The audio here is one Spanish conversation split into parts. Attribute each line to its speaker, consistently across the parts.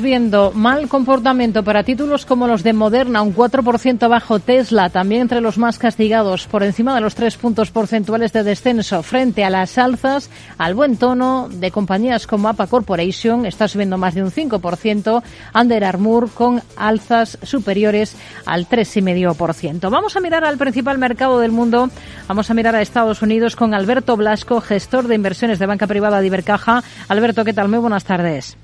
Speaker 1: Viendo mal comportamiento para títulos como los de Moderna, un 4% bajo Tesla, también entre los más castigados, por encima de los tres puntos porcentuales de descenso, frente a las alzas, al buen tono de compañías como APA Corporation, está subiendo más de un 5%, Under Armour con alzas superiores al 3,5%. Vamos a mirar al principal mercado del mundo, vamos a mirar a Estados Unidos con Alberto Blasco, gestor de inversiones de banca privada de Ibercaja. Alberto, ¿qué tal? Muy buenas tardes.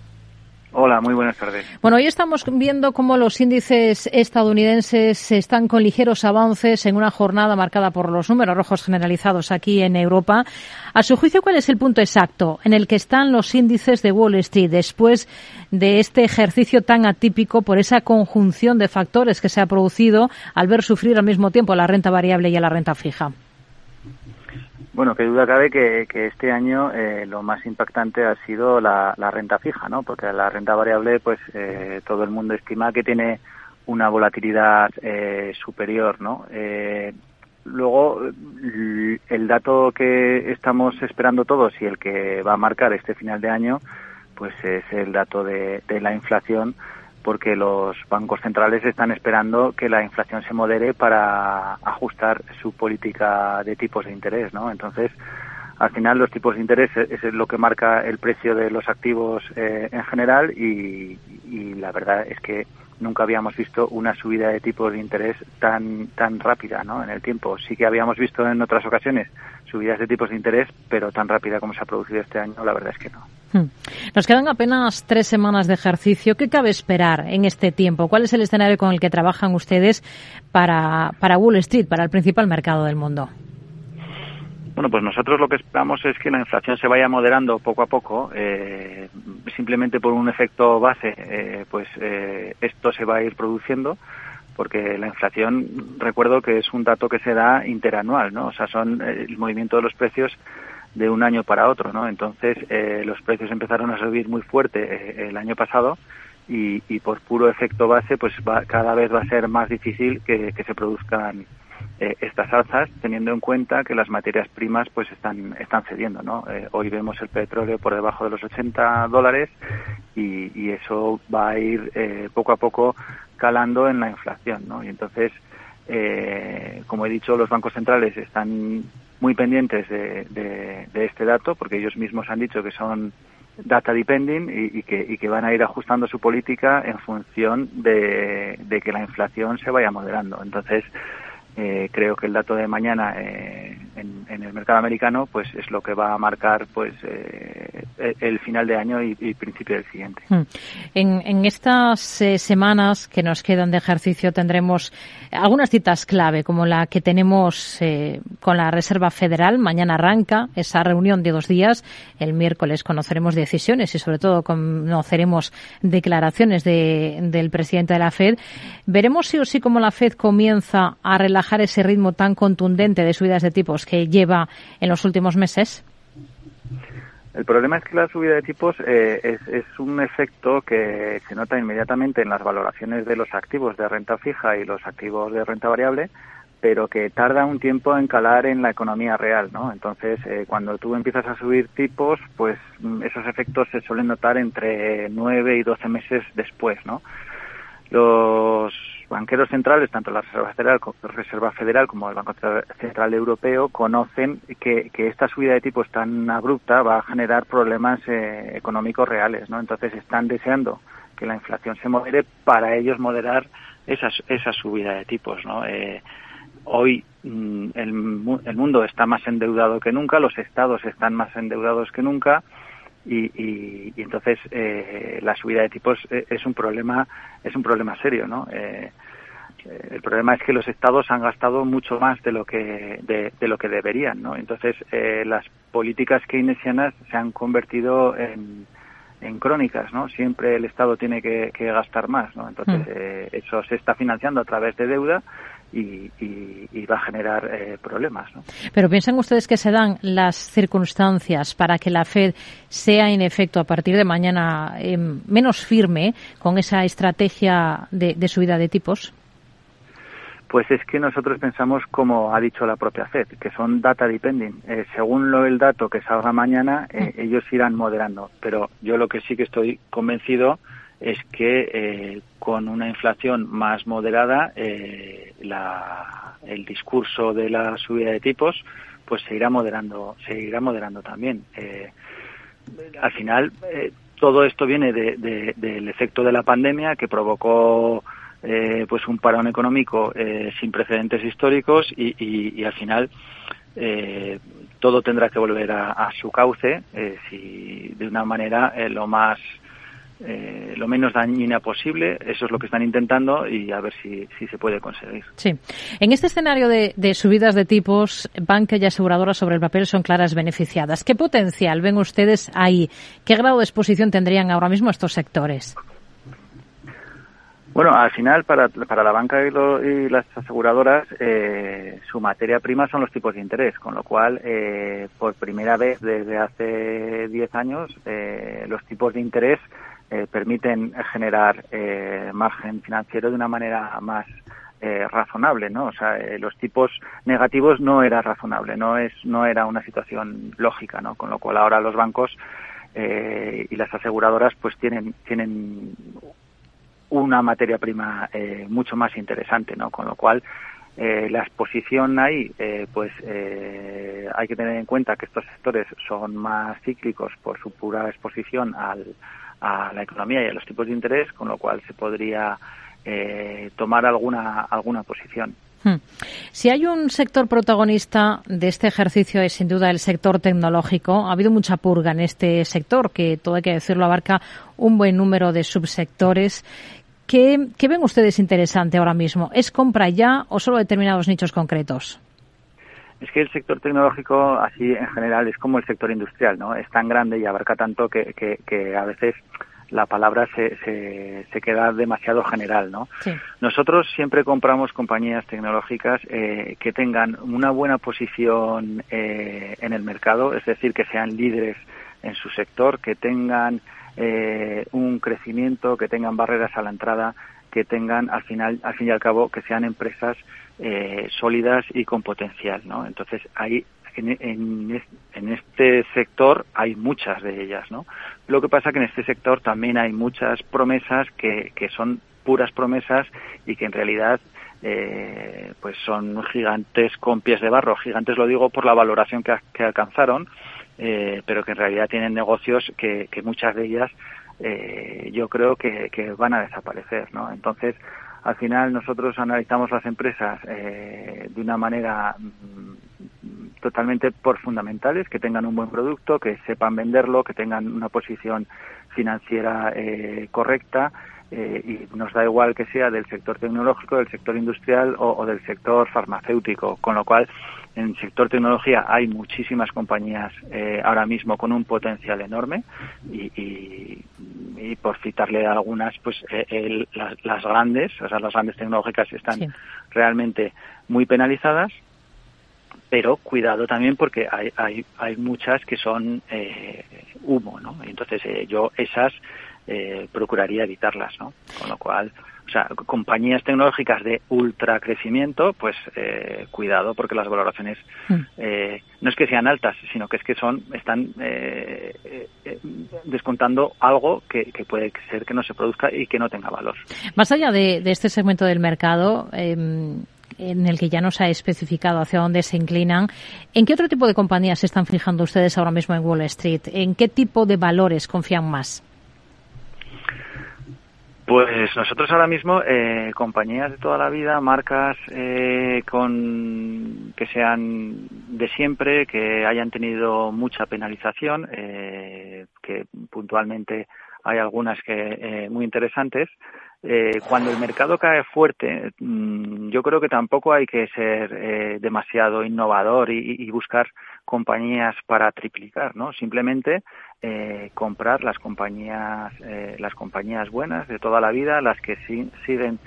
Speaker 2: Hola, muy buenas tardes.
Speaker 1: Bueno, hoy estamos viendo cómo los índices estadounidenses están con ligeros avances en una jornada marcada por los números rojos generalizados aquí en Europa. A su juicio, ¿cuál es el punto exacto en el que están los índices de Wall Street después de este ejercicio tan atípico por esa conjunción de factores que se ha producido al ver sufrir al mismo tiempo la renta variable y la renta fija?
Speaker 2: Bueno, qué duda cabe que, este año eh, lo más impactante ha sido la, renta fija, ¿no? Porque la renta variable, pues eh, todo el mundo estima que tiene una volatilidad eh, superior, ¿no? luego, el dato que estamos esperando todos y el que va a marcar este final de año, pues es el dato de la inflación porque los bancos centrales están esperando que la inflación se modere para ajustar su política de tipos de interés, ¿no? Entonces, al final los tipos de interés es, lo que marca el precio de los activos eh, en general y, la verdad es que nunca habíamos visto una subida de tipos de interés tan tan rápida ¿no? en el tiempo. Sí que habíamos visto en otras ocasiones subidas de tipos de interés, pero tan rápida como se ha producido este año, la verdad es que no.
Speaker 1: Hmm. Nos quedan apenas tres semanas de ejercicio. ¿Qué cabe esperar en este tiempo? ¿Cuál es el escenario con el que trabajan ustedes para, para Wall Street, para el principal mercado del mundo?
Speaker 2: Bueno, pues nosotros lo que esperamos es que la inflación se vaya moderando poco a poco, eh, simplemente por un efecto base, eh, pues eh, esto se va a ir produciendo, porque la inflación, recuerdo que es un dato que se da interanual, ¿no? O sea, son el movimiento de los precios de un año para otro, ¿no? Entonces, los precios empezaron a subir muy fuerte el año pasado y, por puro efecto base, pues cada vez va a ser más difícil que se produzcan eh, estas alzas teniendo en cuenta que las materias primas pues están están cediendo no eh, hoy vemos el petróleo por debajo de los 80 dólares y, eso va a ir eh, poco a poco calando en la inflación no y entonces como he dicho los bancos centrales están muy pendientes de, este dato porque ellos mismos han dicho que son data depending y, que, y que van a ir ajustando su política en función de, de que la inflación se vaya moderando. Entonces eh, creo que el dato de mañana eh, en, el mercado americano pues es lo que va a marcar pues eh, el final de año y, principio del siguiente. Hmm.
Speaker 1: En, estas semanas que nos quedan de ejercicio tendremos algunas citas clave como la que tenemos con la Reserva Federal. Mañana arranca esa reunión de dos días. El miércoles conoceremos decisiones y sobre todo conoceremos declaraciones del presidente de la Fed. Veremos sí o sí cómo la Fed comienza a relajar ese ritmo tan contundente de subidas de tipos que lleva en los últimos meses?
Speaker 2: El problema es que la subida de tipos eh, es, un efecto que se nota inmediatamente en las valoraciones de los activos de renta fija y los activos de renta variable, pero que tarda un tiempo en calar en la economía real, ¿no? Entonces, eh, cuando tú empiezas a subir tipos, pues mm, esos efectos se suelen notar entre 9 y 12 meses después, ¿no? Los banqueros centrales, tanto la Reserva Federal, Reserva Federal como el Banco Central Europeo, conocen que, esta subida de tipos tan abrupta va a generar problemas eh, económicos reales, ¿no? Entonces están deseando que la inflación se modere para ellos moderar esa, esa subida de tipos, ¿no? Eh, hoy mm, el, el mundo está más endeudado que nunca, los estados están más endeudados que nunca, y, entonces eh, la subida de tipos eh, es un problema es un problema serio no eh, el problema es que los estados han gastado mucho más de lo que de, lo que deberían no entonces las políticas keynesianas se han convertido en, en crónicas no siempre el estado tiene que, gastar más no entonces mm. eso se está financiando a través de deuda y, va a generar eh, problemas.
Speaker 1: Pero piensan ustedes que se dan las circunstancias para que la Fed sea, en efecto, a partir de mañana em, menos firme con esa estrategia de, subida de tipos.
Speaker 2: Pues es que nosotros pensamos, como ha dicho la propia Fed, que son data depending. Eh, según lo, el dato que salga mañana, eh, mm. ellos irán moderando. Pero yo lo que sí que estoy convencido es que con una inflación más moderada el discurso de la subida de tipos pues se irá moderando se irá moderando también. Al final todo esto viene del efecto de la pandemia que provocó eh, pues un parón económico eh, sin precedentes históricos y, al final eh, todo tendrá que volver a, su cauce si de una manera lo más lo menos dañina posible. Eso es lo que están intentando y a ver si, se puede conseguir.
Speaker 1: Sí. En este escenario de, de, subidas de tipos, banca y aseguradora sobre el papel son claras beneficiadas. ¿Qué potencial ven ustedes ahí? ¿Qué grado de exposición tendrían ahora mismo estos sectores?
Speaker 2: Bueno, al final, para, para la banca y, las aseguradoras, eh, su materia prima son los tipos de interés, con lo cual, eh, por primera vez desde hace 10 años, eh, los tipos de interés permiten generar margen financiero de una manera más razonable, ¿no? O sea, los tipos negativos no era razonable, no es, no era una situación lógica, ¿no? Con lo cual ahora los bancos y las aseguradoras pues tienen tienen una materia prima eh, mucho más interesante, ¿no? Con lo cual, eh, la exposición ahí, eh, pues hay que tener en cuenta que estos sectores son más cíclicos por su pura exposición al, a la economía y a los tipos de interés, con lo cual se podría tomar alguna, alguna posición. Hmm.
Speaker 1: Si hay un sector protagonista de este ejercicio es sin duda el sector tecnológico. Ha habido mucha purga en este sector que, todo hay que decirlo, abarca un buen número de subsectores. ¿Qué, ven ustedes interesante ahora mismo? ¿Es compra ya o solo determinados nichos concretos?
Speaker 2: Es que el sector tecnológico, así en general, es como el sector industrial, ¿no? Es tan grande y abarca tanto que, que, a veces la palabra se, se, queda demasiado general, ¿no? Nosotros siempre compramos compañías tecnológicas eh, que tengan una buena posición eh, en el mercado, es decir, que sean líderes en su sector, que tengan eh, un crecimiento, que tengan barreras a la entrada, que tengan al final, al fin y al cabo, que sean empresas eh, sólidas y con potencial, ¿no? Entonces ahí en, en, este sector hay muchas de ellas, ¿no? Lo que pasa que en este sector también hay muchas promesas que, que son puras promesas y que en realidad eh, pues son gigantes con pies de barro. Gigantes lo digo por la valoración que, que alcanzaron, eh, pero que en realidad tienen negocios que, muchas de ellas eh, yo creo que, van a desaparecer, ¿no? Entonces, al final nosotros analizamos las empresas eh, de una manera mm, totalmente por fundamentales, que tengan un buen producto, que sepan venderlo, que tengan una posición financiera correcta, y nos da igual que sea del sector tecnológico, del sector industrial o, del sector farmacéutico, con lo cual en el sector tecnología hay muchísimas compañías eh, ahora mismo con un potencial enorme y, por citarle algunas, pues eh, las, grandes, o sea, las grandes tecnológicas están realmente muy penalizadas, pero cuidado también porque hay, hay, hay muchas que son eh, humo, ¿no? Entonces yo esas procuraría evitarlas, ¿no? Con lo cual, o sea, compañías tecnológicas de ultra crecimiento, pues eh, cuidado porque las valoraciones mm. eh, no es que sean altas, sino que es que son están eh, descontando algo que, puede ser que no se produzca y que no tenga valor.
Speaker 1: Más allá de, este segmento del mercado. Em, en el que ya nos ha especificado hacia dónde se inclinan. ¿En qué otro tipo de compañías se están fijando ustedes ahora mismo en Wall Street? ¿En qué tipo de valores confían más?
Speaker 2: Pues nosotros ahora mismo, eh, compañías de toda la vida, marcas eh, con que sean de siempre, que hayan tenido mucha penalización, eh, que puntualmente hay algunas que muy interesantes. cuando el mercado cae fuerte, mm, yo creo que tampoco hay que ser demasiado innovador y, y buscar compañías para triplicar, ¿no? Simplemente eh, comprar las compañías, eh, las compañías buenas de toda la vida, las que siguen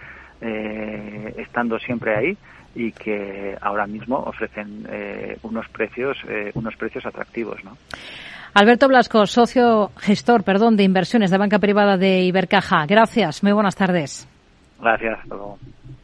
Speaker 2: eh, estando siempre ahí y que ahora mismo ofrecen unos precios, unos precios atractivos, ¿no?
Speaker 1: Alberto Blasco, socio gestor, perdón, de inversiones de banca privada de Ibercaja. Gracias. Muy buenas tardes.
Speaker 2: Gracias.